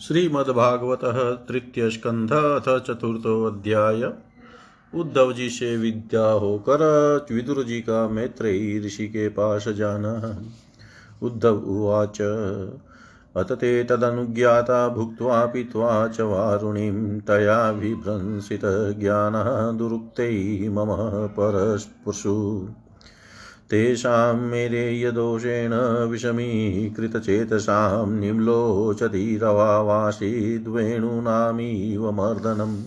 श्रीमद्भागवत तृतीय स्कंध अथ चतुर्थोध्याय उद्धव जी से विद्या होकर विदुर जी का मैत्रेयी ऋषि के पास जाना उद्धव उवाच अत ते तदनुज्ञाता भुक्त्वा पीत्वा च वारुणीं तया विभ्रंसितज्ञानः दुरुक्तैः मम परस्पुषु तेषां मेरेयदोषेण विषमीकृतचेतसां निम्लोचतिरवावासीद्वेणूनामिव मर्दनम्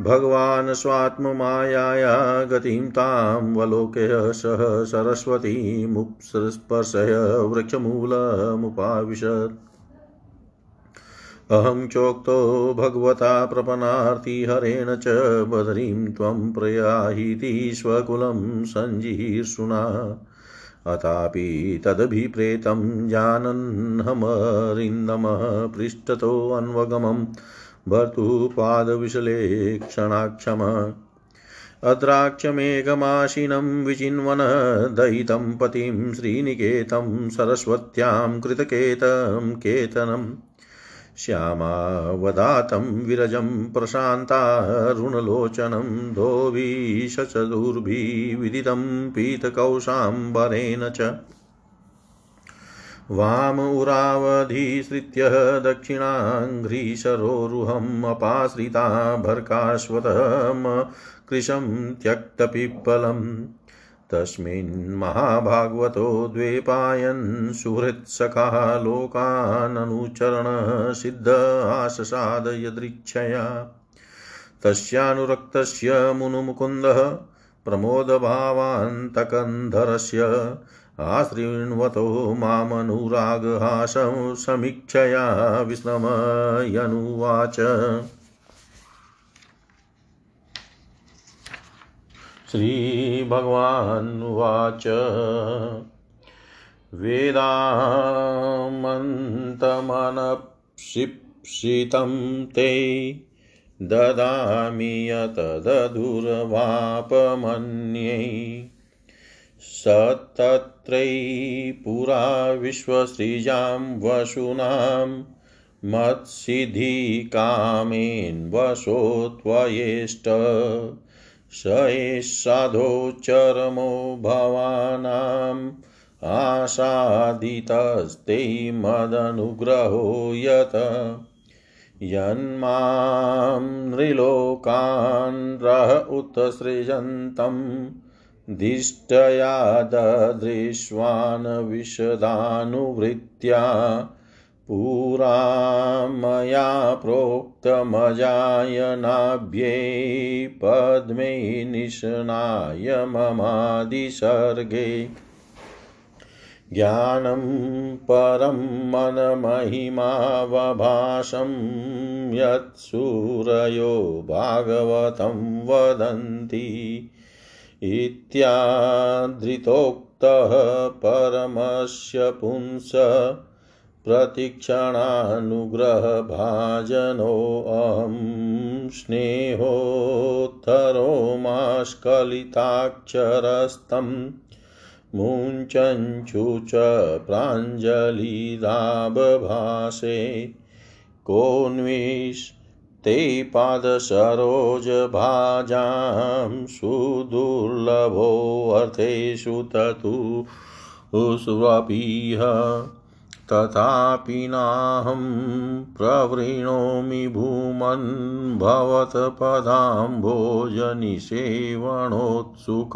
भगवान् स्वात्ममायाया गतिं तां वलोकय सह सरस्वतीमुपस्पर्शय वृक्षमूलमुपाविशत्। अहं चोक्तो भगवता प्रपन्नार्तिहरेण च बदरीं त्वं प्रयाहीति स्वकुलं सञ्जीर्षुणा। अथापि तदभिप्रेतं जानन्नमरिन्दमः पृष्ठतोऽन्वगमं भर्तुपादविशले क्षणाक्षम अद्राक्षमेघमाशिनं विचिन्वन दयितं पतिं श्रीनिकेतं सरस्वत्यां कृतकेतं केतनम् श्यामावदातं विरजं प्रशान्तारुणलोचनं धोबीशचतुर्भिविदितं पीतकौशाम्बरेण च। वाम उरावधिसृत्य दक्षिणाङ्घ्रिशरोरुहम् अपाश्रिता भर्काश्वतम कृशं त्यक्तपिप्पलम्। तस्मिन्महाभागवतो द्वेपायन् सुहृत्सखा लोकाननुचरणसिद्ध आशसाद यदृच्छया तस्यानुरक्तस्य मुनुमुकुन्दः प्रमोदभावान्तकन्धरस्य आशृण्वतो मामनुरागहासं समीक्षया विस्मयनुवाच। श्रीभगवानुवाच। वेदामन्तमनप्सिप्सितं ते ददामि यतदधुर्वापमन्यै सतत्रै पुरा विश्वसृजां वशूनां मत्सिद्धिकामेन्वशो त्वयेष्ट। स एषाधो चरमो भवानाम् आसादितस्ते मदनुग्रहो यत। यन्मां नृलोकान् रह उत्सृजन्तं दिष्टया ददृश्वान् विशदानुवृत्त्या पुरा मया प्रोक्तमजायनाभ्यै पद्मे निशनाय ममादिसर्गे। ज्ञानं परं मनमहिमावभाषं यत्सूरयो भागवतं वदन्ति। इत्यादृतोक्तः परमस्य पुंस प्रतिक्षणानुग्रहभाजनोऽहं स्नेहोत्तरो मास्खलिताक्षरस्तं मुञ्चञ्चु च प्राञ्जलिराबभाषे कोन्विष्टे पादसरोजभाजां सुदुर्लभोऽर्थेषु ततु स्वपीह तथापि नाहं प्रवृणोमि भूमन् भवत्पदाम्भोजनिसेवणोत्सुक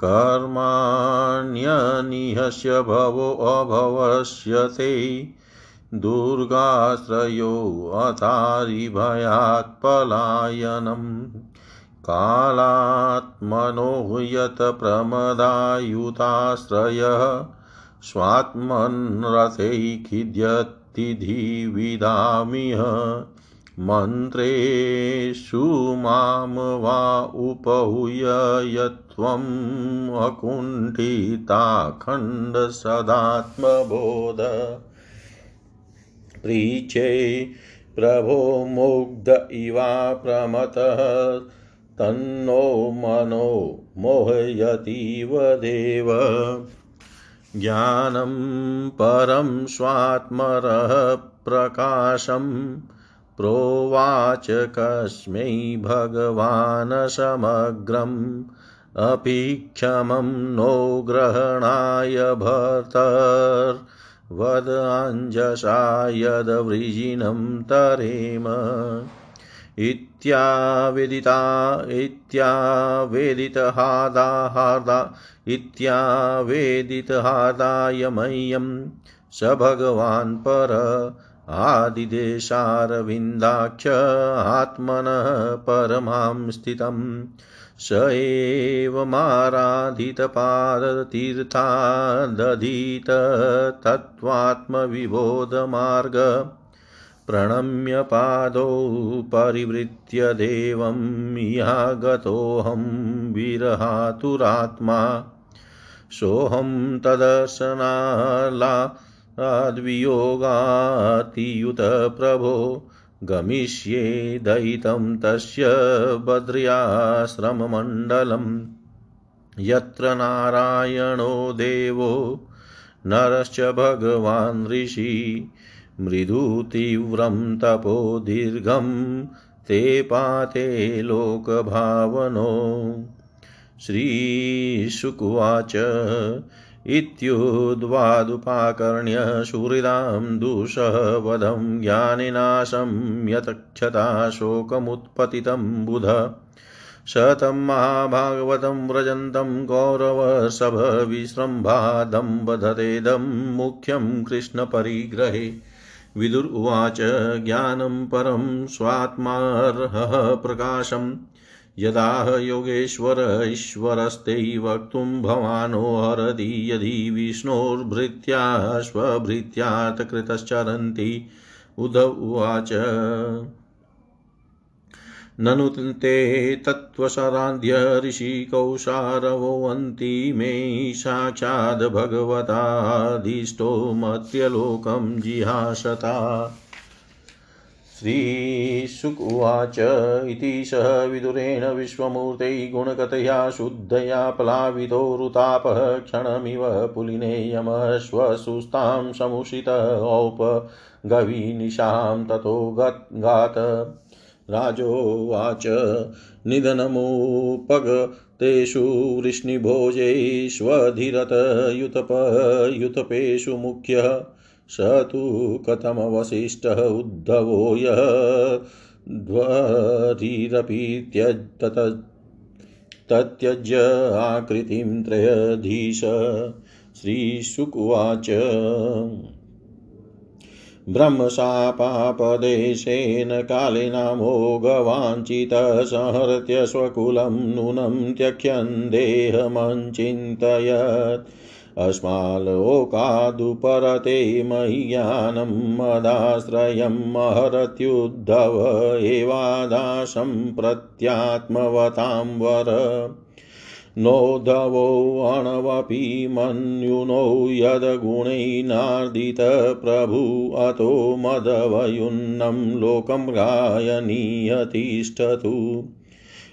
कर्माण्यनिहस्य भवोऽभवस्य ते। दुर्गाश्रयोऽथारिभयात् पलायनम् कालात्मनो यत् प्रमदायुताश्रयः। स्वात्मन्रथैखिद्यतिधिविदामिह मन्त्रेषु माँ वा उपहूय यत्त्वम् अकुण्ठिताखण्डसदात्मबोध। प्रीचे प्रभो मुग्ध इवा प्रमतः, तन्नो मनो मोहयतीव देव। ज्ञानं परं स्वात्मरः प्रकाशम् प्रोवाच कस्मै भगवान् समग्रम् अपि क्षमं नो ग्रहणाय भर्तर्वदाञ्जसा यद्वृजिनं तरेम। इत्यावेदिता इत्यावेदितहादाहार्दा इत्यावेदितहादाय मह्यं स भगवान् पर आदिदेशारविन्दाख्य आत्मनः परमां स्थितम्। स एवमाराधितपादतीर्थादधीत तत्त्वात्मविबोधमार्ग। प्रणम्य पादौ परिवृत्य देवं यागतोऽहं विरहातुरात्मा। सोऽहं तदर्शनालाद्वियोगातियुत प्रभो। गमिष्ये दयितं तस्य बद्र्याश्रममण्डलम् यत्र नारायणो देवो, नरश्च भगवान् ऋषि। मृदुतीव्रं तपो दीर्घं ते पाते लोकभावनो। श्रीशुकुवाच इत्युद्वादुपाकर्ण्य सुहृदां दुःसहवधं ज्ञानिनाशं यतक्षता शोकमुत्पतितं बुध। स तं महाभागवतं व्रजन्तं कौरवसभविसृम्भादं वधतेदं मुख्यं कृष्णपरिग्रहे। विदुर्वाच ज्ञानं परं स्वात्मार्हः प्रकाशम् यदाह योगेश्वर ईश्वरस्ते वक्तुं भवानो हरति, यदि विष्णोर्भृत्या स्वभृत्यात् कृतश्चरन्ति। उद उवाच ननु ते तत्त्वशराध्य ऋषिकौशारवन्ति मे साक्षाद् भगवतादिष्टो मत्यलोकं जिहासता। श्रीशुक उवाच इति सः विदुरेण विश्वमूर्तै गुणकथया शुद्धया प्लावितोरुतापः क्षणमिव पुलिने यमश्वसुस्तां समुषित औपगविनिशां ततो गात। राजोवाच निधनमुपगतेषु वृष्णिभोजैष्वधिरतयुतपयुतपेषु मुख्यः। स तु कथमवशिष्टः उद्धवो यः। ध्वरिरपि त्यज तत्यज्य आकृतिं त्रयधीश। श्रीशुकुवाच ब्रह्मशापापदेशेन कालेनामोघवाञ्छितः संहृत्य स्वकुलं नूनं त्यक्ष्यन् देहमञ्चिन्तयत्। अस्मालोकादुपरते मह्यानं मदाश्रयं महरत्युद्धव एवादाशं प्रत्यात्मवतां वर। नोद्धवोऽणवपि मन्युनो यद्गुणैनार्दितप्रभु अतो मदवयुन्नं लोकं गायनीयतिष्ठतु।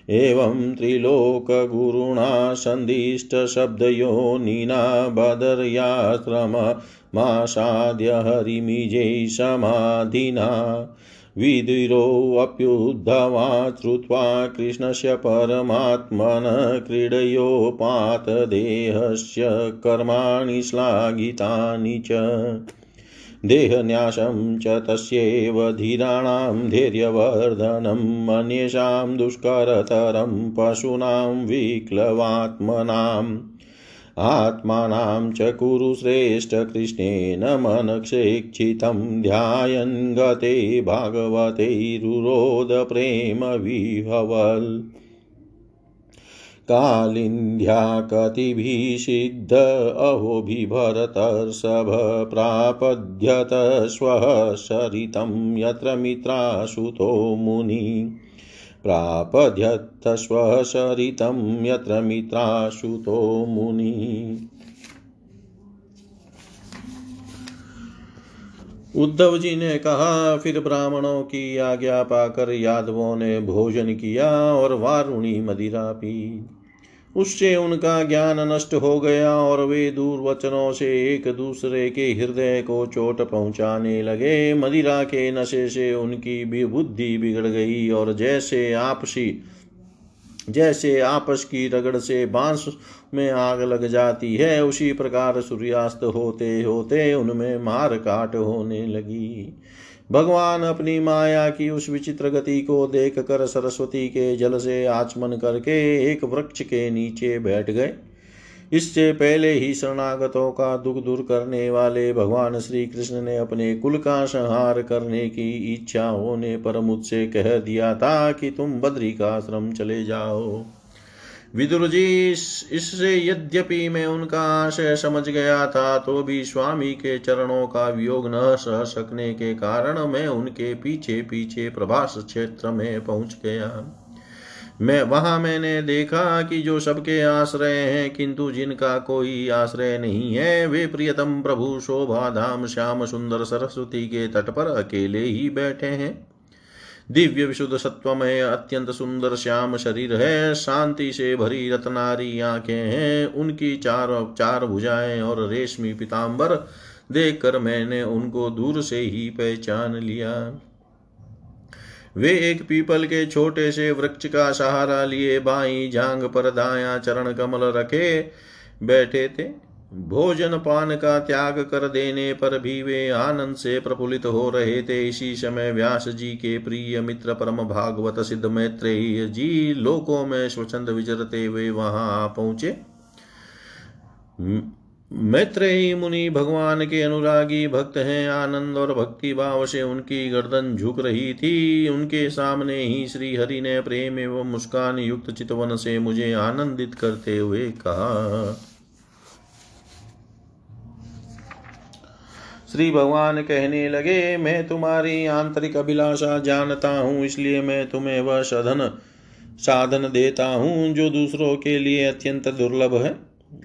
एवं त्रिलोकगुरुणा सन्दिष्टशब्दयोनिना बदर्याश्रममासाद्य हरिमिजै समाधिना। विदुरोऽप्युद्धवा श्रुत्वा कृष्णस्य परमात्मन क्रीडयोपातदेहस्य कर्माणि श्लाघितानि च। देहन्यासं च तस्यैव धीराणां धैर्यवर्धनम् अन्येषां दुष्करतरं पशूनां विक्लवात्मनाम्। आत्मानां च कुरु श्रेष्ठकृष्णेन मनक्षेक्षितं ध्यायन् गते भागवतैरुरोध प्रेम विभवल् कालिन्द्या कतिभिः सिद्ध अहोभिभरतर्षभ प्रापद्यत स्वः सरितं यत्र मित्रासुतो मुनि। प्रापद्यत स्वः सरितं यत्र मित्रासुतो मुनि। उद्धव जी ने कहा, फिर ब्राह्मणों की आज्ञा पाकर यादवों ने भोजन किया और वारुणी मदिरा पी। उससे उनका ज्ञान नष्ट हो गया और वे दूर वचनों से एक दूसरे के हृदय को चोट पहुँचाने लगे। मदिरा के नशे से उनकी भी बुद्धि बिगड़ गई और जैसे आपसी, जैसे आपस की रगड़ से बाँस में आग लग जाती है, उसी प्रकार सूर्यास्त होते होते उनमें मार काट होने लगी। भगवान अपनी माया की उस विचित्र गति को देख कर सरस्वती के जल से आचमन करके एक वृक्ष के नीचे बैठ गए। इससे पहले ही शरणागतों का दुख दूर करने वाले भगवान श्री कृष्ण ने अपने कुल का संहार करने की इच्छा होने पर मुझसे कह दिया था कि तुम बद्री का आश्रम चले जाओ। विदुर जी इससे यद्यपि मैं उनका आशय समझ गया था तो भी स्वामी के चरणों का वियोग न सह सकने के कारण मैं उनके पीछे पीछे प्रभास क्षेत्र में पहुँच गया। मैं, वहाँ मैंने देखा कि जो सबके आश्रय हैं, किंतु जिनका कोई आश्रय नहीं है, वे प्रियतम प्रभु शोभा धाम श्याम सुंदर सरस्वती के तट पर अकेले ही बैठे हैं। दिव्य विशुद्ध सत्वमय अत्यंत सुंदर श्याम शरीर है, शांति से भरी रतनारी आँखें हैं, उनकी चार चार भुजाएँ और रेशमी पिताम्बर देखकर मैंने उनको दूर से ही पहचान लिया। वे एक पीपल के छोटे से वृक्ष का सहारा लिए बाई जांग पर दाया चरण कमल रखे बैठे थे। भोजन पान का त्याग कर देने पर भी वे आनंद से प्रफुल्लित हो रहे थे। इसी समय व्यास जी के प्रिय मित्र परम भागवत सिद्ध मैत्रेय जी लोकों में स्वच्छंद विचरते हुए वहाँ आ पहुँचे। मैत्रेयी मुनि भगवान के अनुरागी भक्त हैं। आनंद और भक्ति भाव से उनकी गर्दन झुक रही थी। उनके सामने ही श्री हरि ने प्रेम एवं मुस्कान युक्त चितवन से मुझे आनंदित करते हुए कहा श्री भगवान कहने लगे, मैं तुम्हारी आंतरिक अभिलाषा जानता हूँ, इसलिए मैं तुम्हें वह साधन साधन देता हूँ, जो दूसरों के लिए अत्यंत दुर्लभ है।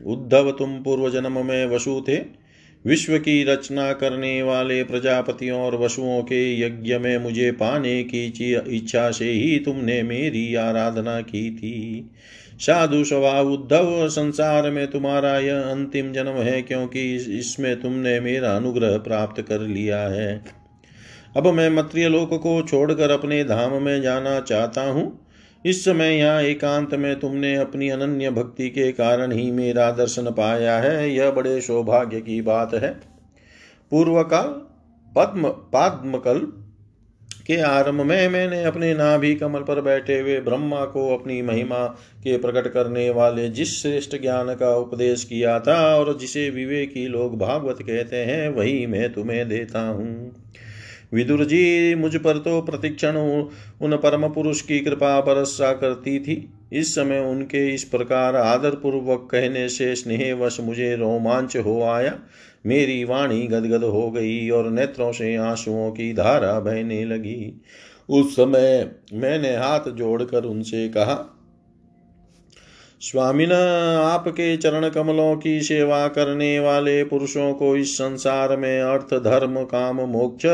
उद्धव, तुम पूर्व जन्म में वसु थे। विश्व की रचना करने वाले प्रजापतियों और वसुओं के यज्ञ में मुझे पाने की इच्छा से ही तुमने मेरी आराधना की थी। साधु स्वभाव उद्धव संसार में तुम्हारा यह अंतिम जन्म है, क्योंकि इसमें तुमने मेरा अनुग्रह प्राप्त कर लिया है। अब मैं मत्रिय लोक को छोड़कर अपने धाम में जाना चाहता हूँ। इस समय यहाँ एकांत में तुमने अपनी अनन्य भक्ति के कारण ही मेरा दर्शन पाया है। यह बड़े सौभाग्य की बात है। पूर्व काल पद्म पाद्मकल के आरंभ में मैंने अपने नाभि कमल पर बैठे हुए ब्रह्मा को अपनी महिमा के प्रकट करने वाले जिस श्रेष्ठ ज्ञान का उपदेश किया था और जिसे विवेकी लोग भागवत कहते हैं, वही मैं तुम्हें देता हूँ। विदुर जी, मुझ पर तो प्रतिक्षण उन परम पुरुष की कृपा बरसा करती थी। इस समय उनके इस प्रकार आदरपूर्वक कहने से स्नेहवश मुझे रोमांच हो आया। मेरी वाणी गदगद हो गई और नेत्रों से आंसुओं की धारा बहने लगी। उस समय मैंने हाथ जोड़कर उनसे कहा स्वामिन आपके चरण कमलों की सेवा करने वाले पुरुषों को इस संसार में अर्थ, धर्म, काम, मोक्ष,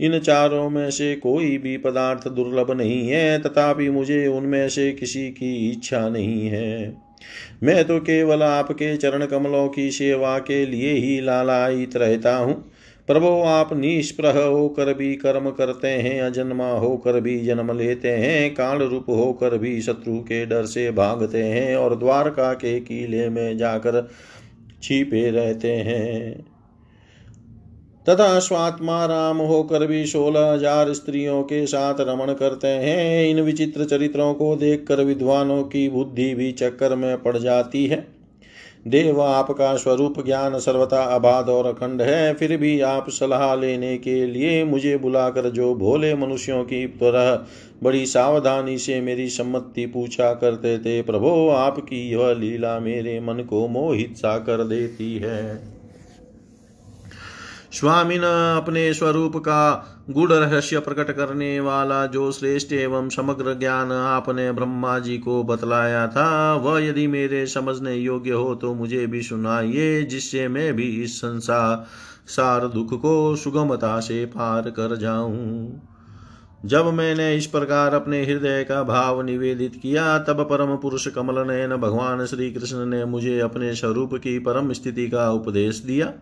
इन चारों में से कोई भी पदार्थ दुर्लभ नहीं है, तथापि मुझे उनमें से किसी की इच्छा नहीं है। मैं तो केवल आपके चरण कमलों की सेवा के लिए ही लालायित रहता हूँ। प्रभो, आप निष्प्रह होकर भी कर्म करते हैं, अजन्मा होकर भी जन्म लेते हैं काल रूप होकर भी शत्रु के डर से भागते हैं और द्वारका के किले में जाकर छिपे रहते हैं। तथा स्वात्मा राम होकर भी सोलह हज़ार स्त्रियों के साथ रमण करते हैं। इन विचित्र चरित्रों को देखकर विद्वानों की बुद्धि भी चक्कर में पड़ जाती है। देव आपका स्वरूप ज्ञान सर्वथा अबाध और अखंड है। फिर भी आप सलाह लेने के लिए मुझे बुलाकर जो भोले मनुष्यों की तरह बड़ी सावधानी से मेरी सम्मति पूछा करते थे, प्रभो, आपकी यह लीला मेरे मन को मोहित सा कर देती है। स्वामीन अपने स्वरूप का गुड़ रहस्य प्रकट करने वाला जो श्रेष्ठ एवं समग्र ज्ञान आपने ब्रह्मा जी को बतलाया था, वह यदि मेरे समझने योग्य हो तो मुझे भी सुनाइए, जिससे मैं भी इस संसार सार दुख को सुगमता से पार कर जाऊँ। जब मैंने इस प्रकार अपने हृदय का भाव निवेदित किया, तब परम पुरुष कमल नयन भगवान श्री कृष्ण ने मुझे अपने स्वरूप की परम स्थिति का उपदेश दिया।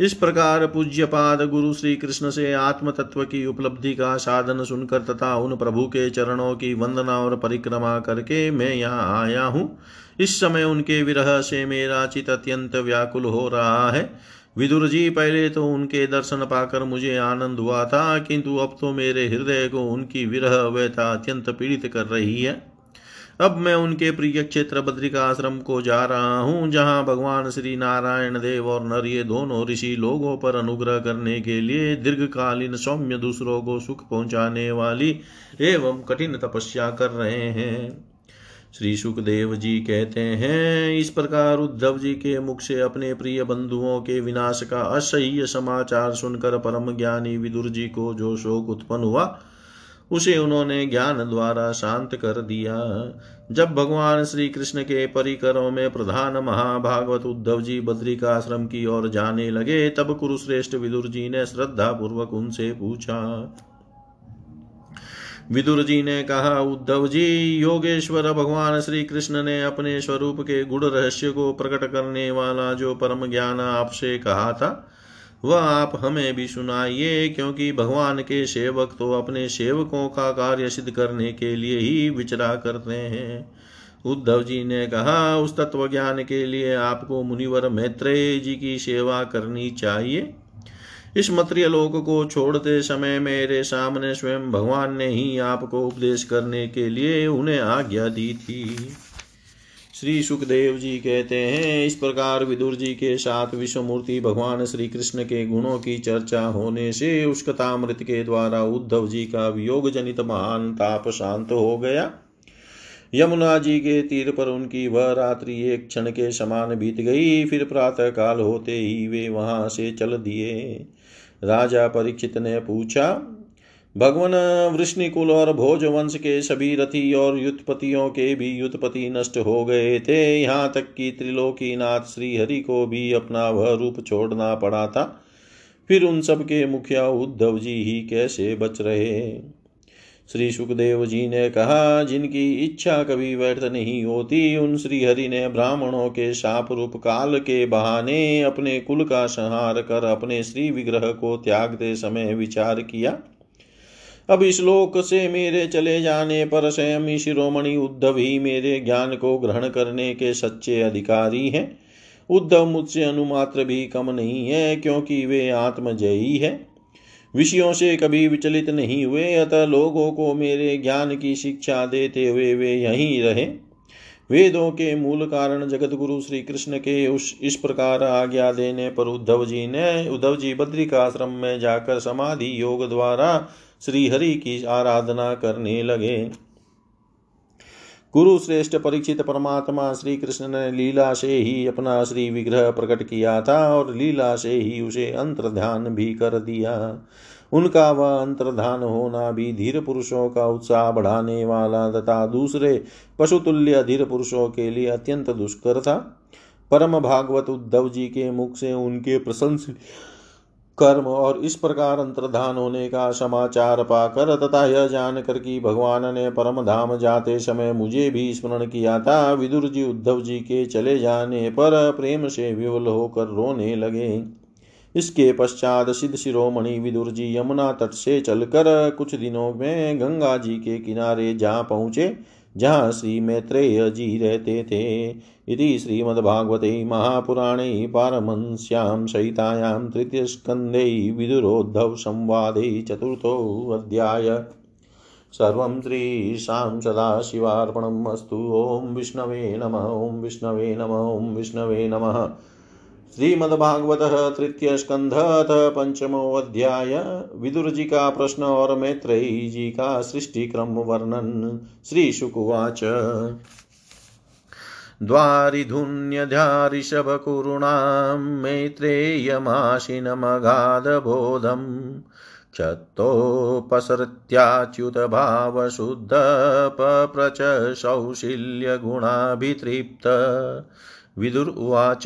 इस प्रकार पूज्य पाद गुरु श्री कृष्ण से आत्म तत्व की उपलब्धि का साधन सुनकर तथा उन प्रभु के चरणों की वंदना और परिक्रमा करके मैं यहाँ आया हूँ। इस समय उनके विरह से मेरा चित अत्यंत व्याकुल हो रहा है। विदुर जी, पहले तो उनके दर्शन पाकर मुझे आनंद हुआ था, किंतु अब तो मेरे हृदय को उनकी विरह व्यथा अत्यंत पीड़ित कर रही है। अब मैं उनके प्रिय क्षेत्र बद्रिका आश्रम को जा रहा हूँ, जहाँ भगवान श्री नारायण देव और नर ये दोनों ऋषि लोगों पर अनुग्रह करने के लिए दीर्घकालीन सौम्य दूसरों को सुख पहुँचाने वाली एवं कठिन तपस्या कर रहे हैं। श्री सुखदेव जी कहते हैं, इस प्रकार उद्धव जी के मुख से अपने प्रिय बंधुओं के विनाश का असह्य समाचार सुनकर परम ज्ञानी विदुर जी को जो शोक उत्पन्न हुआ उसे उन्होंने ज्ञान द्वारा शांत कर दिया। जब भगवान श्री कृष्ण के परिकरों में प्रधान महाभागवत उद्धव जी बद्रिकाश्रम की ओर जाने लगे, तब कुरुश्रेष्ठ विदुर जी ने श्रद्धा पूर्वक उनसे पूछा। विदुर जी ने कहा, उद्धव जी, योगेश्वर भगवान श्री कृष्ण ने अपने स्वरूप के गुण रहस्य को प्रकट करने वाला जो परम ज्ञान आपसे कहा था वह आप हमें भी सुनाइए, क्योंकि भगवान के सेवक तो अपने सेवकों का कार्य सिद्ध करने के लिए ही विचरा करते हैं। उद्धव जी ने कहा, उस तत्व ज्ञान के लिए आपको मुनिवर मैत्रेय जी की सेवा करनी चाहिए। इस मत्रिय लोक को छोड़ते समय मेरे सामने स्वयं भगवान ने ही आपको उपदेश करने के लिए उन्हें आज्ञा दी थी। श्री सुखदेव जी कहते हैं, इस प्रकार विदुर जी के साथ विश्वमूर्ति भगवान श्री कृष्ण के गुणों की चर्चा होने से उष्कतामृत के द्वारा उद्धव जी का वियोग जनित महान ताप शांत हो गया। यमुना जी के तीर पर उनकी वह रात्रि एक क्षण के समान बीत गई, फिर प्रातः काल होते ही वे वहाँ से चल दिए। राजा परीक्षित ने पूछा भगवान वृष्णिकुल और भोज वंश के सभी रथी और युद्धपतियों के भी युद्धपति नष्ट हो गए थे। यहाँ तक कि त्रिलोकीनाथ श्री हरि को भी अपना वह रूप छोड़ना पड़ा था। फिर उन सब के मुखिया उद्धव जी ही कैसे बच रहे? श्री सुखदेव जी ने कहा, जिनकी इच्छा कभी व्यर्थ नहीं होती, उन श्री हरि ने ब्राह्मणों के शाप रूप काल के बहाने अपने कुल का संहार कर अपने श्री विग्रह को त्यागते समय विचार किया। अब इस लोक से मेरे चले जाने पर स्वयं शिरोमणि उद्धव ही मेरे ज्ञान को ग्रहण करने के सच्चे अधिकारी हैं। उद्धव मुझसे अनुमात्र भी कम नहीं है, क्योंकि वे आत्मजयी है। विषयों से कभी विचलित नहीं हुए, अतः लोगों को मेरे ज्ञान की शिक्षा देते हुए वे यहीं रहे। वेदों के मूल कारण जगत गुरु श्री कृष्ण के उस, इस प्रकार आज्ञा देने पर उद्धव जी ने, उद्धव जी बद्रिका आश्रम में जाकर समाधि योग द्वारा श्री हरि की आराधना करने लगे। गुरु श्रेष्ठ परीक्षित परमात्मा श्री कृष्ण ने लीला से ही अपना श्री विग्रह प्रकट किया था और लीला से ही उसे अंतर ध्यान भी कर दिया। उनका वह अंतर्धान होना भी धीर पुरुषों का उत्साह बढ़ाने वाला तथा दूसरे पशुतुल्य धीर पुरुषों के लिए अत्यंत दुष्कर था। परम भागवत उद्धव जी के मुख से उनके प्रशंस कर्म और इस प्रकार अंतर्धान होने का समाचार पाकर तथा यह जानकर कि भगवान ने परम धाम जाते समय मुझे भी स्मरण किया था, विदुर जी, उद्धव जी के चले जाने पर प्रेम से विवल होकर रोने लगे। इसके पश्चात सिद्ध शिरोमणि विदुर जी यमुना तट से चलकर कुछ दिनों में गंगा जी के किनारे जा पहुँचे। जहाँ श्री मैत्रेय जी रहते थे। इति श्रीमद्भागवते महापुराणे पारमंस्यां सहितायां तृतीयस्कन्धे विदुरोद्धवसंवादे चतुर्थोऽध्याय सर्वं श्रीशां सदाशिवार्पणम् अस्तु। ॐ विष्णवे नमः, ॐ विष्णवे नमः, ॐ विष्णवे नमः। श्रीमद्भागवत तृतीय स्कंध अथ पंचमो अध्याय विदुर जी का प्रश्न और मैत्रेयी जी का सृष्टि क्रम वर्णन। श्री शुकुवाच द्वारिधुन्यध्याऋषभकुरुणां मैत्रेयमाशिनमगाधबोधम् क्षत्तोपसृत्याच्युतभावशुद्धपप्रच शौशिल्यगुणाभितृप्त विदुर्वाच।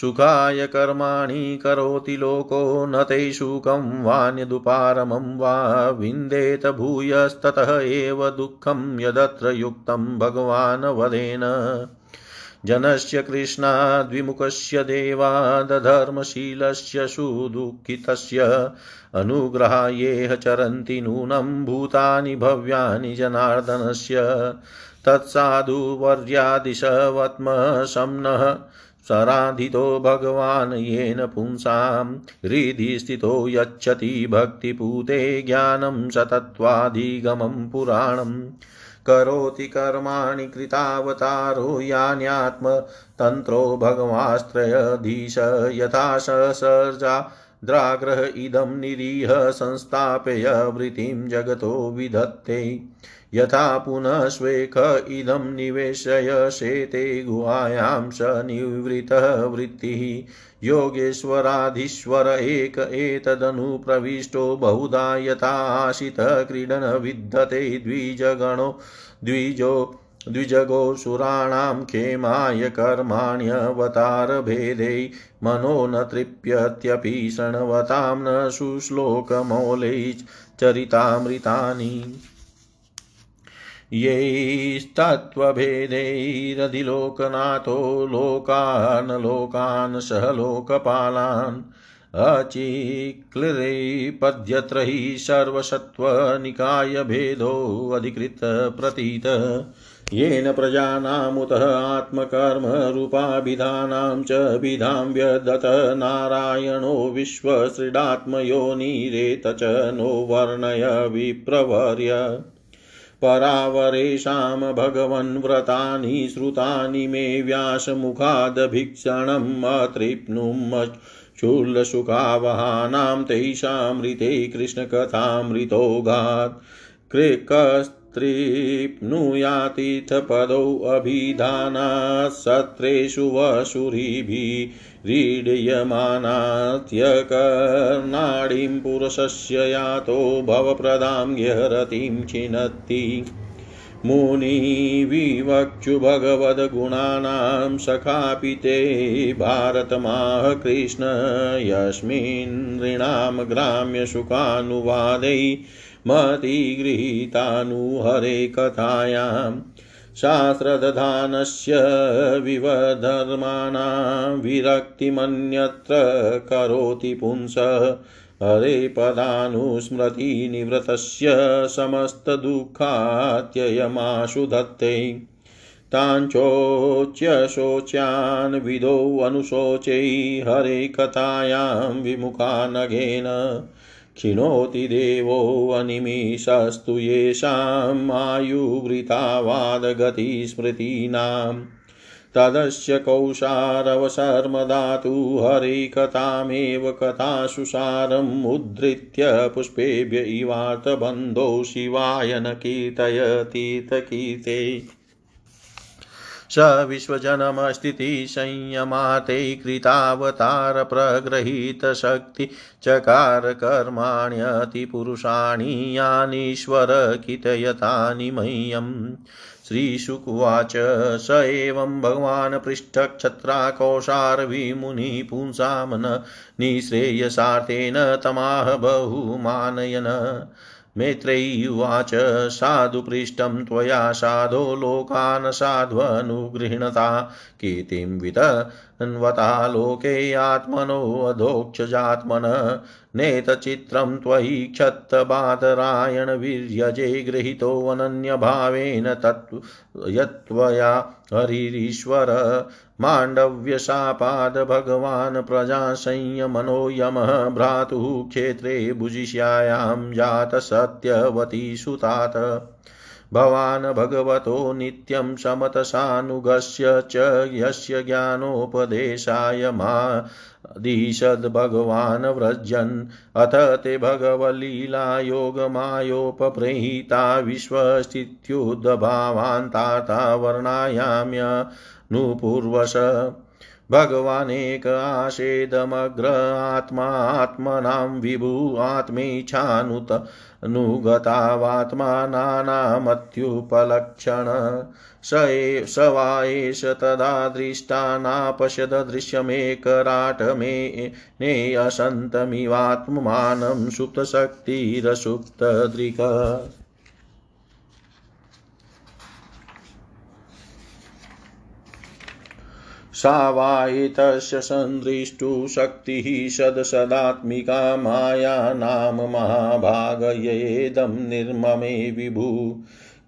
सुखाय कर्माणि करोति लोको न ते सुखं वान्यदुपारमं वा विन्देत भूयस्ततः एव दुःखं यदत्र युक्तं भगवान् वदेन। जनस्य कृष्णाद्विमुखस्य देवादधर्मशीलस्य सुदुःखितस्य अनुग्रहायेह चरन्ति नूनं भूतानि भव्यानि जनार्दनस्य। तत्साधुवर्यादिशवत्मशम्नः सराधितो भगवान् येन पुंसां हृदि स्थितो यच्छति भक्तिपूते ज्ञानं सतत्वाधिगमं पुराणम् करोति कर्माणि कृतावतारो यान्यात्मतन्त्रो भगवास्त्रयधीश यथा सर्जा द्राग्रह इदं निरीह संस्थाप्य वृत्तिं जगतो विधत्ते। यथा पुनः स्वेक इदं निवेशय शेते गुहायां स निवृतः वृत्तिः। योगेश्वराधीश्वर एक एतदनुप्रविष्टो बहुधा यथाशितः क्रीडन विद्यते द्विजगणो द्विजो द्विजगोसुराणां क्षेमाय कर्माण्यवतारभेदै मनो न तृप्यत्यपि शृण्वतां न सुश्लोकमौलैश्चरितामृतानि यैस्तत्त्वभेदैरधिलोकनाथो लोकान् लोकान् सह लोकपालान्। अचिक्लिरैपद्यत्र हि सर्वसत्त्वनिकायभेदोऽधिकृतप्रतीत येन प्रजानामुतः आत्मकर्मरूपाभिधानां च विधां व्यदत नारायणो विश्वश्रीडात्मयोनिरेत च नो वर्णय विप्रवर्य। परावरेषां भगवन्व्रतानि श्रुतानि मे व्यासमुखादभीक्षणम् अतृप्नुमचूल्लसुखावहानां तेषामृते कृष्णकथामृतोगात् कृकस्त्रीप्नुयातीथपदौ सत्रेषु वसुरीभिरीड्यमानात्यकर्णाडीं पुरुषस्य यातो भवप्रदां ह्यरतिं छिनत्ति। मुनिविवक्षु भगवद्गुणानां सखापि ते भारतमाह कृष्ण यस्मिन् नृणां ग्राम्यसुखानुवादै मतिगृहीतानुहरे कथायां शास्त्रदधानस्य विवधर्माणां विरक्तिमन्यत्र करोति पुंसः। हरे पदानुस्मृतिनिवृतस्य समस्तदुःखात्ययमाशु धत्ते ताञ्चोच्य शोच्यान् विदो अनुशोचै हरे कथायां विमुखा क्षिणोति देवोऽनिमिषस्तु येषाम् आयुवृतावादगतिस्मृतीनां तदस्य कौशारवशर्मदातु हरिकथामेव कथासु सारम् उद्धृत्य पुष्पेभ्य इवार्तबन्धो शिवाय न कीर्तयतीतकीर्ते स विश्वजन्मस्थितिसंयमाते कृतावतारप्रगृहीतशक्ति चकार कर्माण्यतिपुरुषाणि यानीश्वर कितयतानि मह्यम्। श्रीशुकुवाच स एवं भगवान् पृष्ठक्षत्राकौशारविमुनिः पुंसां न निःश्रेयसार्थेन तमाह बहुमानयन्। मैत्रेय्युवाच साधु पृष्टं त्वया साधो लोकान् साध्वनुगृह्णता कीर्तिं वितन्वता लोके आत्मनोऽधोक्षजात्मन नेतचित्रं त्वयि क्षत्तबादरायणवीर्यजे गृहीतोऽनन्यभावेन तत् यत्त्वया हरिरीश्वर। माण्डव्यशापाद भगवान् प्रजासंयमनो यमः भ्रातुः क्षेत्रे भुजिष्यायां जातसत्यवती सुतात भवान् भगवतो नित्यं समतसानुगस्य च यस्य ज्ञानोपदेशाय मादिशद्भगवान् व्रजन् अथ ते भगवलीलायोगमायोपप्रहीता विश्वस्थित्युद्भावान्ताता वर्णायाम्य नुपूर्वश भगवानेक आशेदमग्र आत्मात्मनां विभु आत्मेच्छानुत अनुगतावात्मानामत्युपलक्षण स ए, स वा एष तदा दृष्टा नापश्यद दृश्यमेकराटमे नेयसन्तमिवात्ममानं सुप्तशक्तिरसुप्तदृक्। सा वायितस्य सन्दृष्टुशक्तिः सदसदात्मिका माया नाम महाभागयेदं निर्ममे विभु।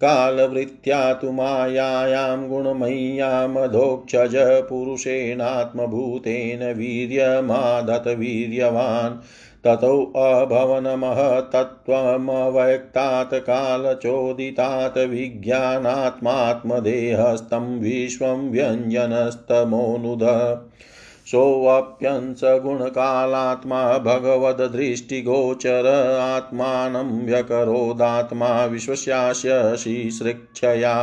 कालवृत्त्या तु मायायां गुणमय्यामधोक्षज पुरुषेणात्मभूतेन वीर्यमादत वीर्यवान् ततोऽभवनमहत्तत्त्वमव्यक्तात् कालचोदितात् विज्ञानात्मात्मदेहस्तं विश्वं व्यञ्जनस्तमोनुद सोऽप्यंसगुणकालात्मा भगवद्दृष्टिगोचर आत्मानं व्यकरोदात्मा विश्वस्यास्य श्रीसृक्षया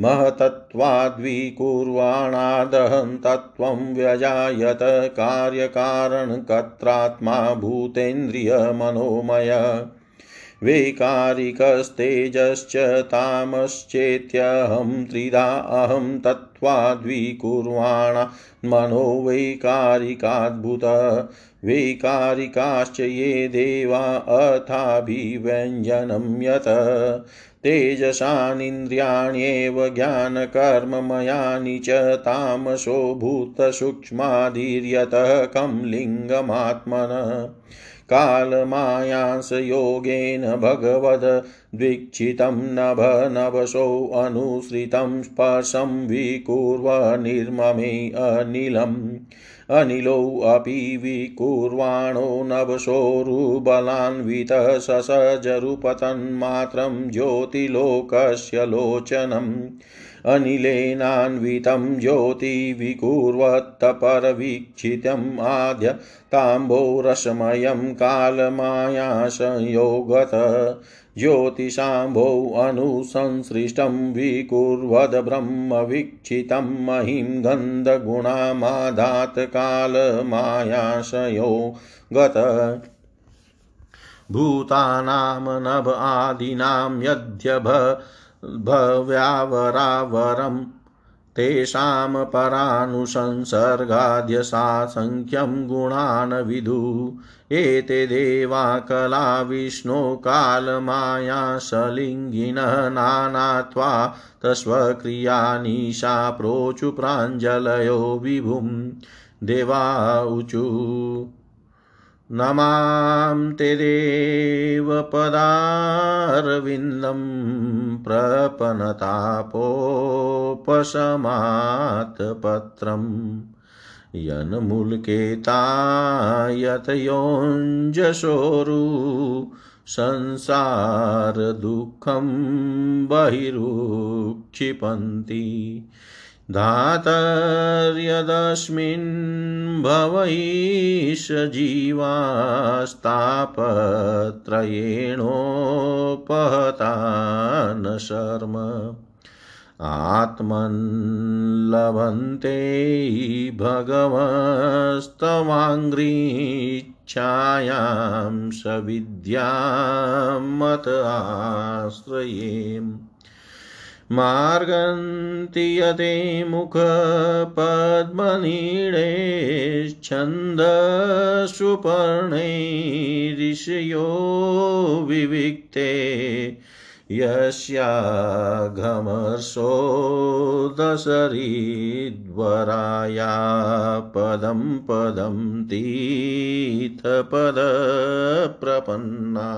महतत्वाद्विकुर्वाणादहं तत्त्वं व्यजायत कार्यकारणकर्त्रात्मा भूतेन्द्रियमनोमय। वैकारिकस्तेजश्च तामश्चेत्यहं त्रिधा अहं तत्त्वाद्विकुर्वाणा मनो वैकारिकाद्भुत। वैकारिकाश्च ये देवा अथाभिव्यञ्जनं यत्। तेजसानिन्द्रियाण्येव ज्ञानकर्ममयानि च तामसो भूतसूक्ष्मादिर्यतः कं लिङ्गमात्मन। कालमायांसयोगेन भगवद्वीक्षितं नभ नभसोऽनुसृतं स्पर्शं विकुर्व निर्ममे अनिलम्। अनिलोऽपि विकुर्वाणो नभसोरुबलान्वितः ससजरुपतन्मात्रं ज्योतिलोकस्य लोचनम्। अनिलेनान्वितं ज्योतिविकुर्वत्तपरवीक्षितम् आद्य ताम्बोरसमयं कालमायासंयोगत। ज्योतिषाम्भो अनुसंसृष्टं विकुर्वद ब्रह्मवीक्षितं महिं गन्धगुणामादात् कालमायाशयो गत। भूतानां नभ आदीनां यद्यभ भव्यावरावरम् तेषां परानुसंसर्गाद्यसासङ्ख्यं गुणान् विदु एते देवा कला विष्णो कालमाया सलिङ्गिनः नानात्वा तस्वक्रियानिशा प्रोचु प्राञ्जलयो विभुं देवाऊचु नमां ते देवपदारविन्दं प्रपनतापोपशमात्पत्रम् यन्मूलकेतायतयोञ्जशोरु संसारदुःखं बहिरुक्षिपन्ति। धातर्यदस्मिन् भवैष जीवास्तापत्रयेणोपहता न शर्म। आत्मन् लभन्ते भगवस्तवाङ्घ्रीच्छायां सविद्यां मत आश्रयेम्। मार्गन्तियते मुखपद्मनीडेश्छन्दसुपर्णैऋषयो विविक्ते यस्याघमर्षो दशरिद्वराया पदं पदं तीर्थपदप्रपन्ना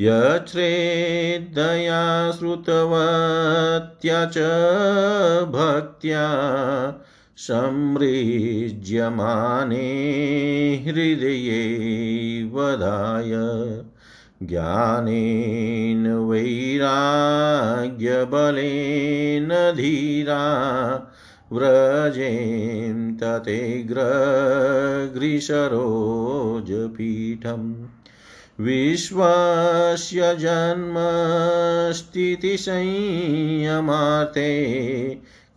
यच्छ्रेद्दया श्रुतवत्या च भक्त्या संमृज्यमाने हृदये वदाय। ज्ञानेन वैराग्यबलेन धीरा व्रजें ततेऽग्रग्रिसरोजपीठम् विश्वस्य जन्मस्थितिसंयमार्ते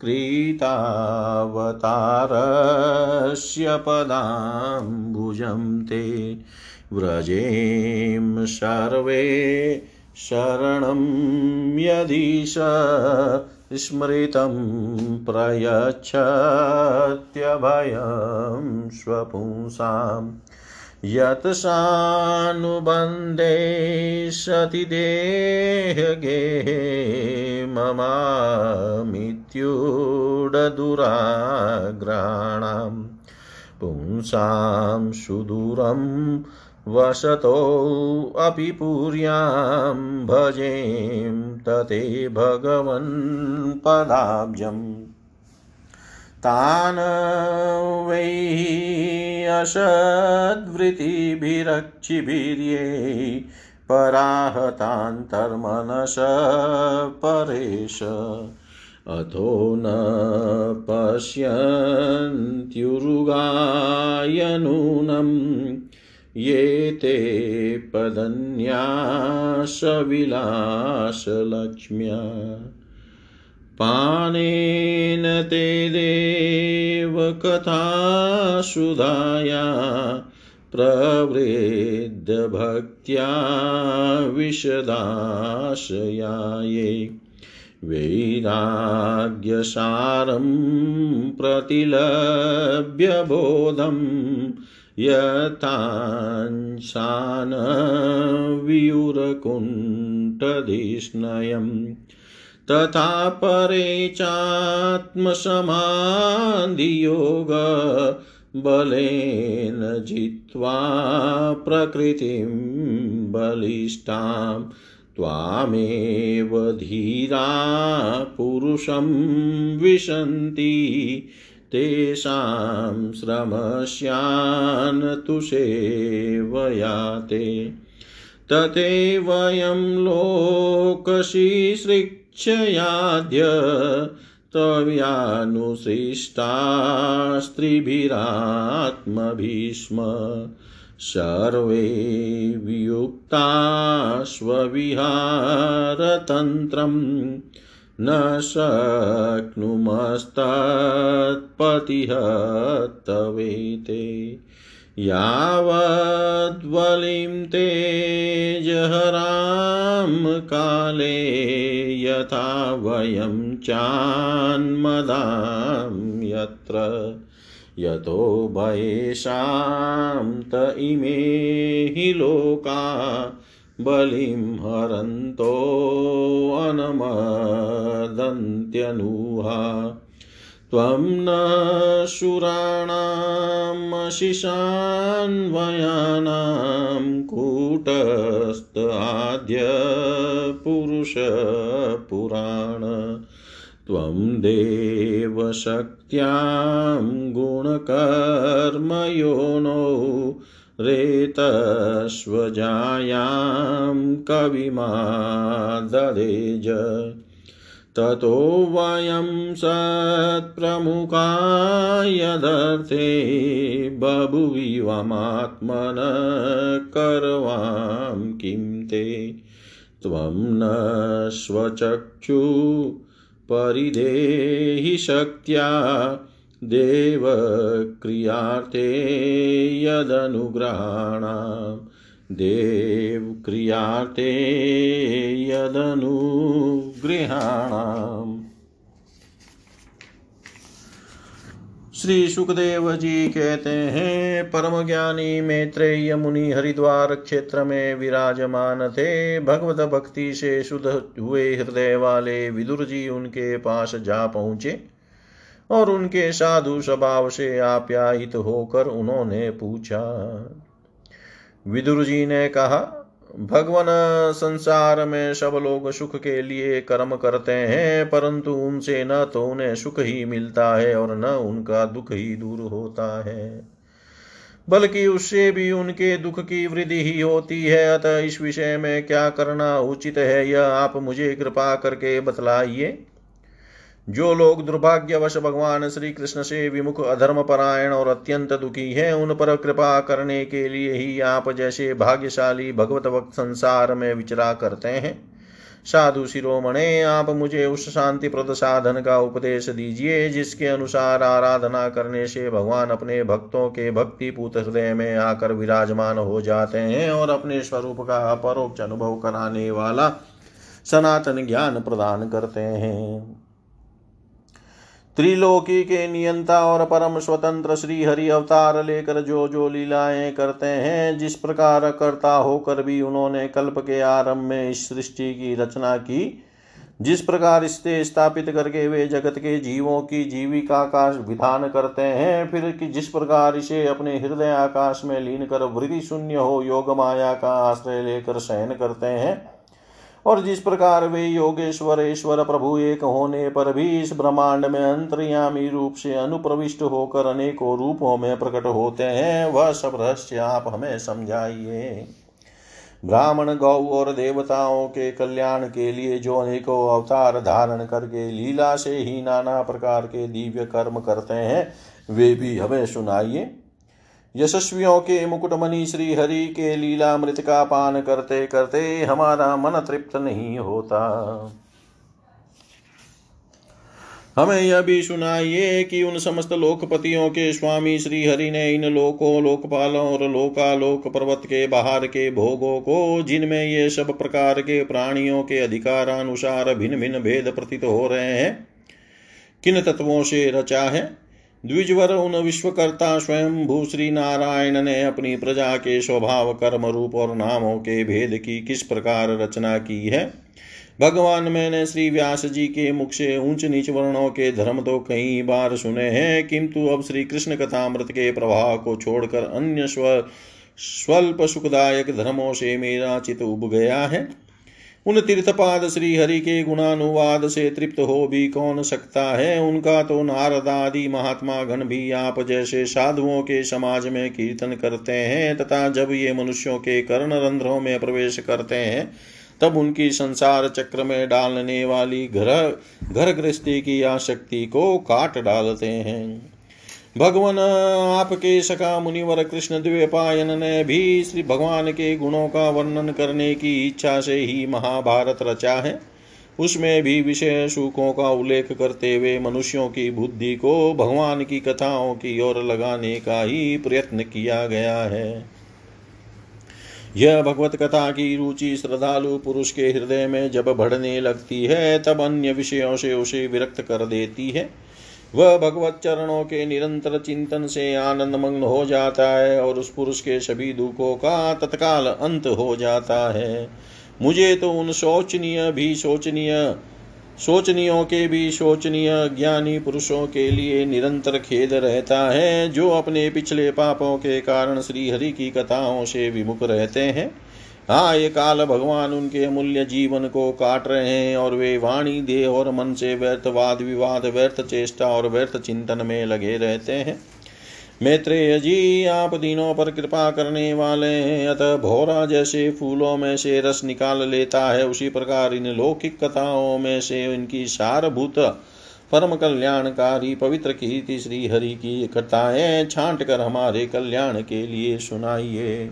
कृतावतारस्य पदाम्बुजं ते व्रजेम सर्वे शरणं यदीश स्मृतं प्रयच्छत्यभयं स्वपुंसाम्। यत् सानुबन्धे सति देहगेहे ममामित्युडदुराग्राणां पुंसां सुदूरं वसतोऽपि पुर्यां भजें तते भगवन् पदाब्जम् तान् वै असद्वृत्तिभिरक्षिभिर्ये पराहतान्तर्मनस परेश। अथो न पश्यन्त्युरुगायनूनं ये ते पदन्यासविलासलक्ष्म्या। पानेन ते देवकथासुधाया प्रवृद्धभक्त्या विशदाशयाये वैराग्यसारं प्रतिलभ्य बोधं यथांशान वियुरकुण्ठधिष्णयम् तथा परे चात्मसमाधियोग बलेन जित्वा प्रकृतिं बलिष्ठां त्वामेव धीरा पुरुषं विशन्ति तेषां श्रमस्यान् तु सेवयाते। तथैवयं लोकशिसृक् इच्छयाद्य त्वयानुसृष्टा स्त्रिभिरात्मभीष्म सर्वे वियुक्ता स्वविहारतन्त्रं न शक्नुमस्तत्पतिः तवेते यावद्वलिं तेजहरां काले यथा वयं चान्मदां यत्र यतो भयेषां त इमे हि लोका बलिं हरन्तोऽनमदन्त्यनुहा त्वं न शुराणामशिषान्वयानां कूटस्थ आद्य पुरुषपुराण त्वं देवशक्त्यां गुणकर्मयोनो रेतस्वजायां कविमाददेज ततो वयं सत्प्रमुखा यदर्थे बभुविवमात्मन करवां किं ते? त्वं न स्वचक्षु परिदेहि शक्त्या देवक्रियार्थे यदनुग्रहाणाम् देवक्रियार्थे यदनुगृहाणाम् श्री सुखदेव जी कहते हैं परम ज्ञानी मैत्रेय मुनि हरिद्वार क्षेत्र में विराजमान थे। भगवत भक्ति से शुद्ध हुए हृदय वाले विदुर जी उनके पास जा पहुँचे और उनके साधु स्वभाव से आप्यायित होकर उन्होंने पूछा। विदुर जी ने कहा भगवान संसार में सब लोग सुख के लिए कर्म करते हैं, परंतु उनसे न तो उन्हें सुख ही मिलता है और न उनका दुख ही दूर होता है। बल्कि उससे भी उनके दुख की वृद्धि ही होती है। अतः इस विषय में क्या करना उचित है, यह आप मुझे कृपा करके बतलाइए। जो लोग दुर्भाग्यवश भगवान श्री कृष्ण से विमुख अधर्म परायण और अत्यंत दुखी हैं, उन पर कृपा करने के लिए ही आप जैसे भाग्यशाली भगवत वक्त संसार में विचरा करते हैं। साधु शिरोमणे, आप मुझे उस शांति प्रद साधन का उपदेश दीजिए, जिसके अनुसार आराधना करने से भगवान अपने भक्तों के भक्ति पूत हृदय में आकर विराजमान हो जाते हैं और अपने स्वरूप का अपरोक्ष अनुभव कराने वाला सनातन ज्ञान प्रदान करते हैं। त्रिलोकी के नियंता और परम स्वतंत्र श्री हरि अवतार लेकर जो जो लीलाएँ करते हैं, जिस प्रकार करता होकर भी उन्होंने कल्प के आरंभ में इस सृष्टि की रचना की, जिस प्रकार इसे स्थापित करके वे जगत के जीवों की जीविका का विधान करते हैं, फिर कि जिस प्रकार इसे अपने हृदय आकाश में लीन कर वृद्धि शून्य हो योग माया का आश्रय लेकर शयन करते हैं और जिस प्रकार वे योगेश्वर, ईश्वर प्रभु एक होने पर भी इस ब्रह्मांड में अंतर्यामी रूप से अनुप्रविष्ट होकर अनेकों रूपों में प्रकट होते हैं, वह सब रहस्य आप हमें समझाइए। ब्राह्मण गौ और देवताओं के कल्याण के लिए जो अनेकों अवतार धारण करके लीला से ही नाना प्रकार के दिव्य कर्म करते हैं, वे भी हमें सुनाइए। यशस्वियों के मुकुटमणि श्री हरि के लीला मृत का पान करते करते हमारा मन तृप्त नहीं होता। हमें यह भी सुनाइए कि उन समस्त लोकपतियों के स्वामी श्री हरि ने इन लोकों, लोकपालों और लोकालोक पर्वत के बाहर के भोगों को, जिनमें ये सब प्रकार के प्राणियों के अधिकारानुसार भिन्न भिन्न भेद प्रतीत हो रहे हैं, किन तत्वों से रचा है? द्विजवर उन विश्वकर्ता स्वयं भू श्री नारायण ने अपनी प्रजा के स्वभाव, कर्म रूप और नामों के भेद की किस प्रकार रचना की है? भगवान मैंने श्री व्यास जी के मुख से ऊंच नीच वर्णों के धर्म तो कई बार सुने हैं, किंतु अब श्री कृष्ण कथामृत के प्रभाव को छोड़कर अन्य स्व, स्वल्प सुखदायक धर्मों से मेरा चित उब गया है। उन तीर्थपाद श्री हरि के गुणानुवाद से तृप्त हो भी कौन सकता है? उनका तो नारद आदि महात्मा गण भी आप जैसे साधुओं के समाज में कीर्तन करते हैं तथा जब ये मनुष्यों के कर्ण रंध्रों में प्रवेश करते हैं, तब उनकी संसार चक्र में डालने वाली घर घर गृहस्थी की आसक्ति को काट डालते हैं। भगवान आपके सका मुनिवर कृष्ण द्वेपायन ने भी श्री भगवान के गुणों का वर्णन करने की इच्छा से ही महाभारत रचा है। उसमें भी विषय सुखों का उल्लेख करते हुए मनुष्यों की बुद्धि को भगवान की कथाओं की ओर लगाने का ही प्रयत्न किया गया है। यह भगवत कथा की रुचि श्रद्धालु पुरुष के हृदय में जब बढ़ने लगती है, तब अन्य विषयों से उसे विरक्त कर देती है। वह भगवत चरणों के निरंतर चिंतन से आनंद मग्न हो जाता है और उस पुरुष के सभी दुखों का तत्काल अंत हो जाता है। मुझे तो उन शोचनीय भी शोचनीय सोचनीयों के भी शोचनीय ज्ञानी पुरुषों के लिए निरंतर खेद रहता है, जो अपने पिछले पापों के कारण श्री हरि की कथाओं से विमुख रहते हैं। हाँ ये काल भगवान उनके अमूल्य जीवन को काट रहे हैं और वे वाणी देह और मन से व्यर्थ वाद विवाद, व्यर्थ चेष्टा और व्यर्थ चिंतन में लगे रहते हैं। मैत्रेय जी, आप दिनों पर कृपा करने वाले हैं। अतः भोरा जैसे फूलों में से रस निकाल लेता है, उसी प्रकार इन लौकिक कथाओं में से इनकी सारभूत, परम कल्याणकारी, पवित्र कीर्ति श्री हरि की कथाएँ छांट कर हमारे कल्याण के लिए सुनाइए।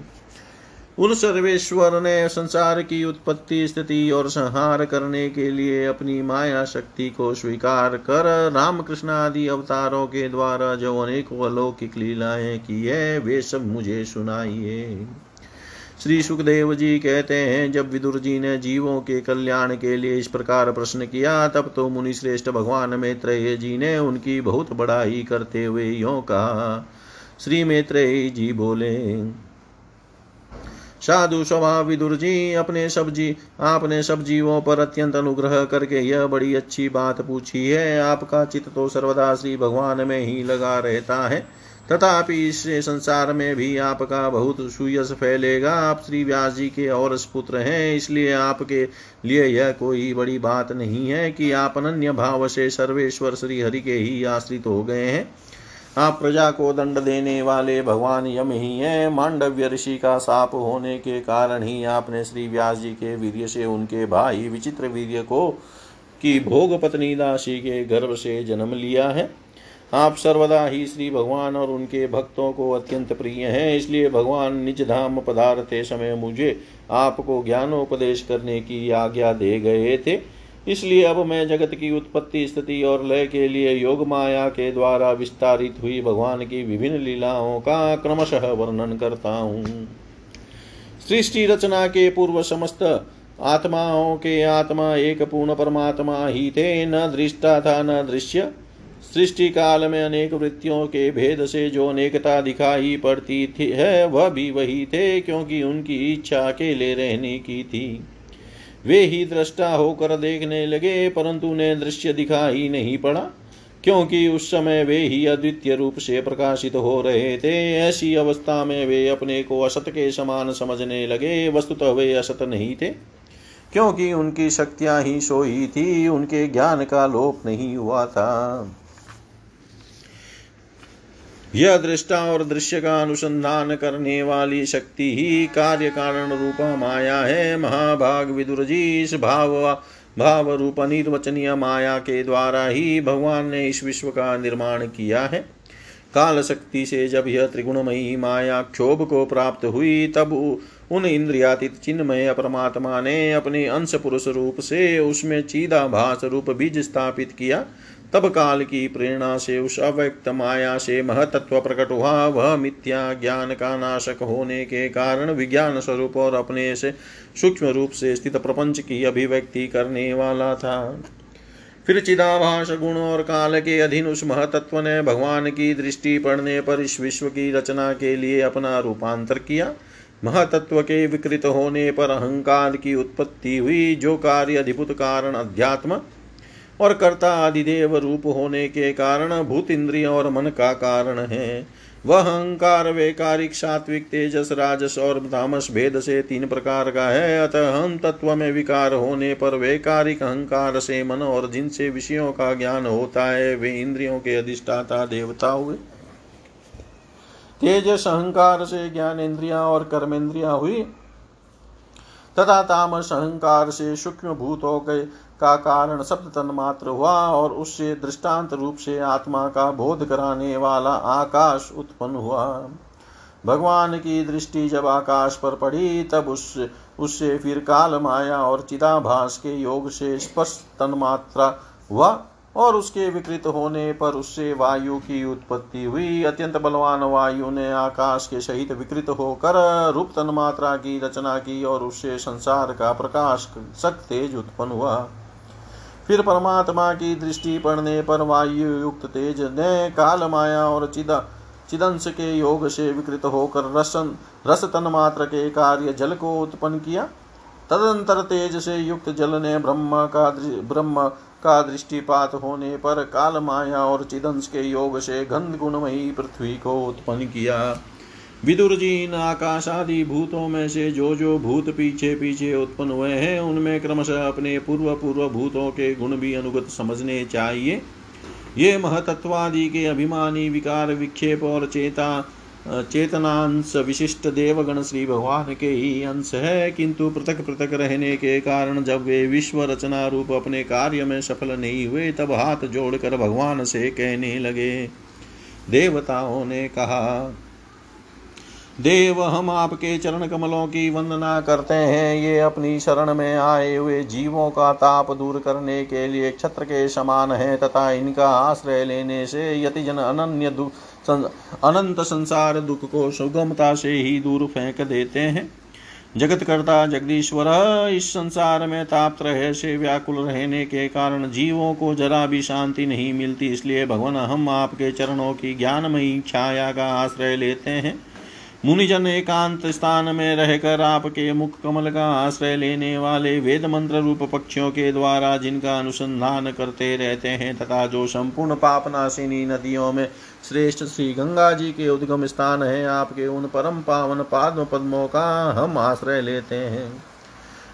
उन सर्वेश्वर ने संसार की उत्पत्ति, स्थिति और संहार करने के लिए अपनी माया शक्ति को स्वीकार कर रामकृष्ण आदि अवतारों के द्वारा जो अनेकों अलौकिक लीलाएँ की है वे सब मुझे सुनाइए। श्री सुखदेव जी कहते हैं, जब विदुर जी ने जीवों के कल्याण के लिए इस प्रकार प्रश्न किया, तब तो मुनि श्रेष्ठ भगवान मैत्रेय जी ने उनकी बहुत बड़ाई करते हुए यो कहा। श्री मैत्रेय जी बोले साधु स्वभाव विदुर जी, अपने सब जी, आपने सब जीवों पर अत्यंत अनुग्रह करके यह बड़ी अच्छी बात पूछी है। आपका चित्त तो सर्वदा श्री भगवान में ही लगा रहता है। तथापि इससे संसार में भी आपका बहुत सुयस फैलेगा। आप श्री व्यास जी के और पुत्र हैं, इसलिए आपके लिए यह कोई बड़ी बात नहीं है कि आप अनन्य भाव से सर्वेश्वर श्री हरि के ही आश्रित हो गए हैं। आप प्रजा को दंड देने वाले भगवान यम ही हैं। मांडव्य ऋषि का साप होने के कारण ही आपने श्री व्यास जी के वीर्य से उनके भाई विचित्र वीर्य को की भोग पत्नी दासी के गर्भ से जन्म लिया है। आप सर्वदा ही श्री भगवान और उनके भक्तों को अत्यंत प्रिय हैं। इसलिए भगवान निज धाम पधारते समय मुझे आपको ज्ञानोपदेश करने की आज्ञा दे गए थे। इसलिए अब मैं जगत की उत्पत्ति, स्थिति और लय के लिए योग माया के द्वारा विस्तारित हुई भगवान की विभिन्न लीलाओं का क्रमशः वर्णन करता हूँ। सृष्टि रचना के पूर्व समस्त आत्माओं के आत्मा एक पूर्ण परमात्मा ही थे, न दृष्टा था, न दृश्य। सृष्टि काल में अनेक वृत्तियों के भेद से जो अनेकता दिखाई पड़ती थी, है, वह भी वही थे, क्योंकि उनकी इच्छा अकेले रहने की थी। वे ही दृष्टा होकर देखने लगे, परंतु उन्हें दृश्य दिखाई नहीं पड़ा, क्योंकि उस समय वे ही अद्वितीय रूप से प्रकाशित हो रहे थे। ऐसी अवस्था में वे अपने को असत के समान समझने लगे, वस्तुतः वे असत नहीं थे, क्योंकि उनकी शक्तियाँ ही सोई थी, उनके ज्ञान का लोप नहीं हुआ था। यह दृष्टा और दृश्य का अनुसंधान करने वाली शक्ति ही कार्य कारण रूपा माया है। महाभाग विदुर जी, इस भाव भाव रूप निर्वचनीय माया के द्वारा ही भगवान ने इस विश्व का निर्माण किया है। काल शक्ति से जब यह त्रिगुणमयी माया क्षोभ को प्राप्त हुई, तब उन इंद्रियातीत चिन्मय परमात्मा ने अपने अंश पुरुष रूप से उसमें चीदाभास रूप बीज स्थापित किया। तब काल की प्रेरणा से उस अव्यक्त माया से महतत्व प्रकट हुआ। वह मिथ्या ज्ञान का नाशक होने के कारण विज्ञान स्वरूप और अपने से सूक्ष्म रूप से स्थित प्रपंच की अभिव्यक्ति करने वाला था। फिर चिदाभास गुण और काल के अधीन उस महतत्व ने भगवान की दृष्टि पड़ने पर इस विश्व की रचना के लिए अपना रूपांतर किया। महतत्व के विकृत होने पर अहंकार की उत्पत्ति हुई, जो कार्य अधिभूत कारण अध्यात्म और कर्ता आदिदेव रूप होने के कारण भूत इंद्रिय और मन का कारण है। वह अहंकार वैकारिक सात्विक तेजस, राजस और तामस भेद से तीन प्रकार का है। अतः हम तत्व में विकार होने पर वैकारिक अहंकार से मन और जिनसे विषयों का ज्ञान होता है, वे इंद्रियों के अधिष्ठाता देवता हुए। तेजस अहंकार से ज्ञान इंद्रिया और कर्मेंद्रिया हुई। तथा तामस अहंकार से सूक्ष्म भूत गए का कारण शब्द तन्मात्र हुआ और उससे दृष्टांत रूप से आत्मा का बोध कराने वाला आकाश उत्पन्न हुआ। भगवान की दृष्टि जब आकाश पर पड़ी, तब उस, उससे फिर काल माया और चिदाभास के योग से स्पष्ट तन्मात्रा हुआ और उसके विकृत होने पर उससे वायु की उत्पत्ति हुई। अत्यंत बलवान वायु ने आकाश के सहित विकृत होकर रूप तन्मात्रा की रचना की और उससे संसार का प्रकाश सक तेज उत्पन्न हुआ। फिर परमात्मा की दृष्टि पड़ने पर वायु युक्त तेज ने काल माया और चिदा, चिदंश के योग से विकृत होकर रसन, रस तन मात्र के कार्य जल को उत्पन्न किया। तदंतर तेज से युक्त जल ने ब्रह्म का ब्रह्म का दृष्टिपात होने पर काल माया और चिदंश के योग से गंध गुणमयी पृथ्वी को उत्पन्न किया। विदुर जी इन आकाश आदि भूतों में से जो जो भूत पीछे पीछे उत्पन्न हुए हैं, उनमें क्रमशः अपने पूर्व पूर्व भूतों के गुण भी अनुगत समझने चाहिए। ये महतत्वादि के अभिमानी, विकार, विक्षेप और चेता, चेतनांश विशिष्ट देवगण श्री भगवान के ही अंश है। किंतु पृथक पृथक रहने के कारण जब वे विश्व रचना रूप अपने कार्य में सफल नहीं हुए, तब हाथ जोड़कर भगवान से कहने लगे, देवताओं ने कहा देव, हम आपके चरण कमलों की वंदना करते हैं। ये अपनी शरण में आए हुए जीवों का ताप दूर करने के लिए क्षत्र के समान है तथा इनका आश्रय लेने से यतिजन अनन्य अनंत संसार दुख को सुगमता से ही दूर फेंक देते हैं। जगत करता जगदीश्वर, इस संसार में ताप रहे से व्याकुल रहने के कारण जीवों को जरा भी शांति नहीं मिलती। इसलिए भगवान, हम आपके चरणों की ज्ञानमयी छाया का आश्रय लेते हैं। मुनिजन एकांत स्थान में रहकर आपके मुख कमल का आश्रय लेने वाले वेद मंत्र रूप पक्षियों के द्वारा जिनका अनुसंधान करते रहते हैं तथा जो संपूर्ण पापनाशिनी नदियों में श्रेष्ठ श्री गंगा जी के उद्गम स्थान है, आपके उन परम पावन पाद्म पद्मों का हम आश्रय लेते हैं।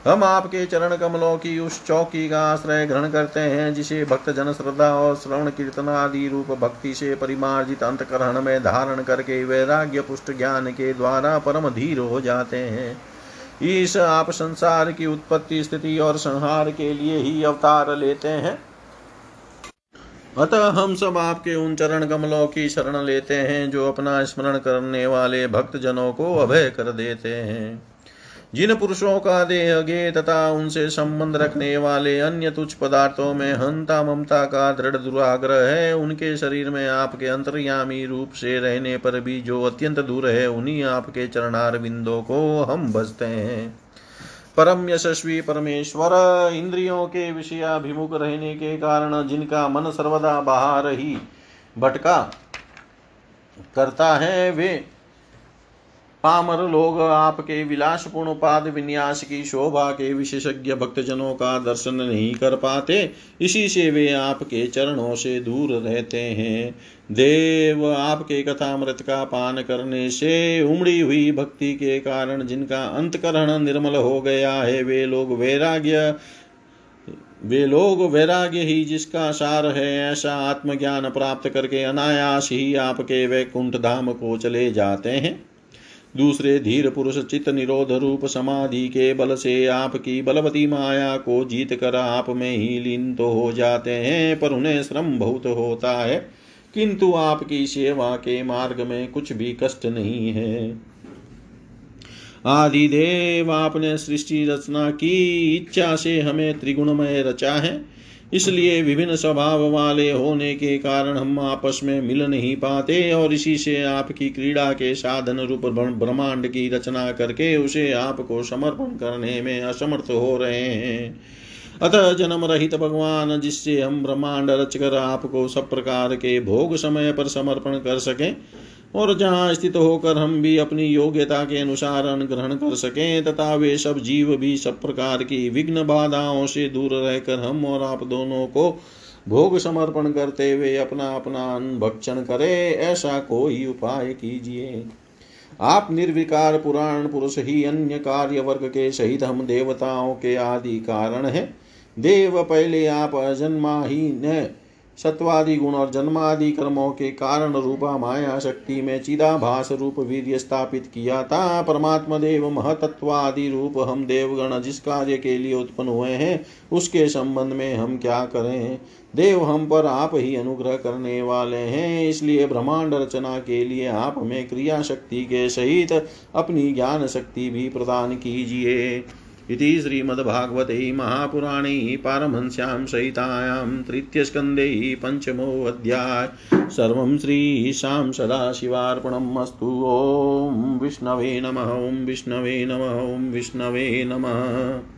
हम आपके चरण कमलों की उस चौकी का आश्रय ग्रहण करते हैं, जिसे भक्त जन श्रद्धा और श्रवण कीर्तन आदि रूप भक्ति से परिमार्जित अंतकरण में धारण करके वैराग्य पुष्ट ज्ञान के द्वारा परम धीर हो जाते हैं। ईश आप संसार की उत्पत्ति स्थिति और संहार के लिए ही अवतार लेते हैं। अतः हम सब आपके उन चरण कमलों की शरण लेते हैं, जो अपना स्मरण करने वाले भक्त जनों को अभय कर देते हैं। जिन पुरुषों का देह गे तथा उनसे संबंध रखने वाले अन्य तुच्छ पदार्थों में हंता ममता का दृढ़ दुराग्रह है, उनके शरीर में आपके अंतर्यामी रूप से रहने पर भी जो अत्यंत दूर है, उन्हीं आपके चरणार बिंदों को हम बसते हैं। परम यशस्वी परमेश्वर, इंद्रियों के विषयाभिमुख रहने के कारण जिनका मन सर्वदा बाहर ही भटका करता है, वे पामर लोग आपके विलासपूर्ण पाद विन्यास की शोभा के विशेषज्ञ भक्तजनों का दर्शन नहीं कर पाते। इसी से वे आपके चरणों से दूर रहते हैं। देव आपके कथामृत का पान करने से उमड़ी हुई भक्ति के कारण जिनका अंतकरण निर्मल हो गया है, वे लोग वैराग्य, वे लोग वैराग्य ही जिसका सार है, ऐसा आत्मज्ञान प्राप्त करके अनायास ही आपके वैकुंठ धाम को चले जाते हैं। दूसरे धीर पुरुष चित्त निरोध रूप समाधि के बल से आपकी बलवती माया को जीत कर आप में ही लीन तो हो जाते हैं, पर उन्हें श्रम बहुत होता है। किंतु आपकी सेवा के मार्ग में कुछ भी कष्ट नहीं है। आदिदेव, आपने सृष्टि रचना की, इच्छा से हमें त्रिगुणमय रचा है। इसलिए विभिन्न स्वभाव वाले होने के कारण हम आपस में मिल नहीं पाते और इसी से आपकी क्रीड़ा के साधन रूप ब्रह्मांड की रचना करके उसे आपको समर्पण करने में असमर्थ हो रहे हैं। अतः जन्म रहित भगवान, जिससे हम ब्रह्मांड रचकर आपको सब प्रकार के भोग समय पर समर्पण कर सकें और जहाँ स्थित होकर हम भी अपनी योग्यता के अनुसार अनुग्रहण कर सकें, तथा वे सब जीव भी सब प्रकार की विघ्न बाधाओं से दूर रहकर हम और आप दोनों को भोग समर्पण करते हुए अपना अपना भक्षण करे, ऐसा कोई उपाय कीजिए। आप निर्विकार पुराण पुरुष ही अन्य कार्य वर्ग के सहित हम देवताओं के आदि कारण है। देव पहले आप अजन्मा ही न सत्वादि गुण और जन्मादि कर्मों के कारण रूपा माया शक्ति में चिदाभास रूप वीर्य स्थापित किया था। परमात्मा देव महतत्वादि रूप हम देवगण जिस कार्य के लिए उत्पन्न हुए हैं, उसके संबंध में हम क्या करें? देव हम पर आप ही अनुग्रह करने वाले हैं, इसलिए ब्रह्मांड रचना के लिए आप हमें क्रिया शक्ति के सहित अपनी ज्ञान शक्ति भी प्रदान कीजिए। इति श्रीमद्भागवते महापुराणे पारमहंस्यां सहितायां तृतीयस्कन्धे पञ्चमोऽध्याय। सर्वं श्रीशां सदाशिवार्पणम् अस्तु। ॐ विष्णवे नमः, ॐ विष्णवे नमः, ॐ विष्णवे नमः।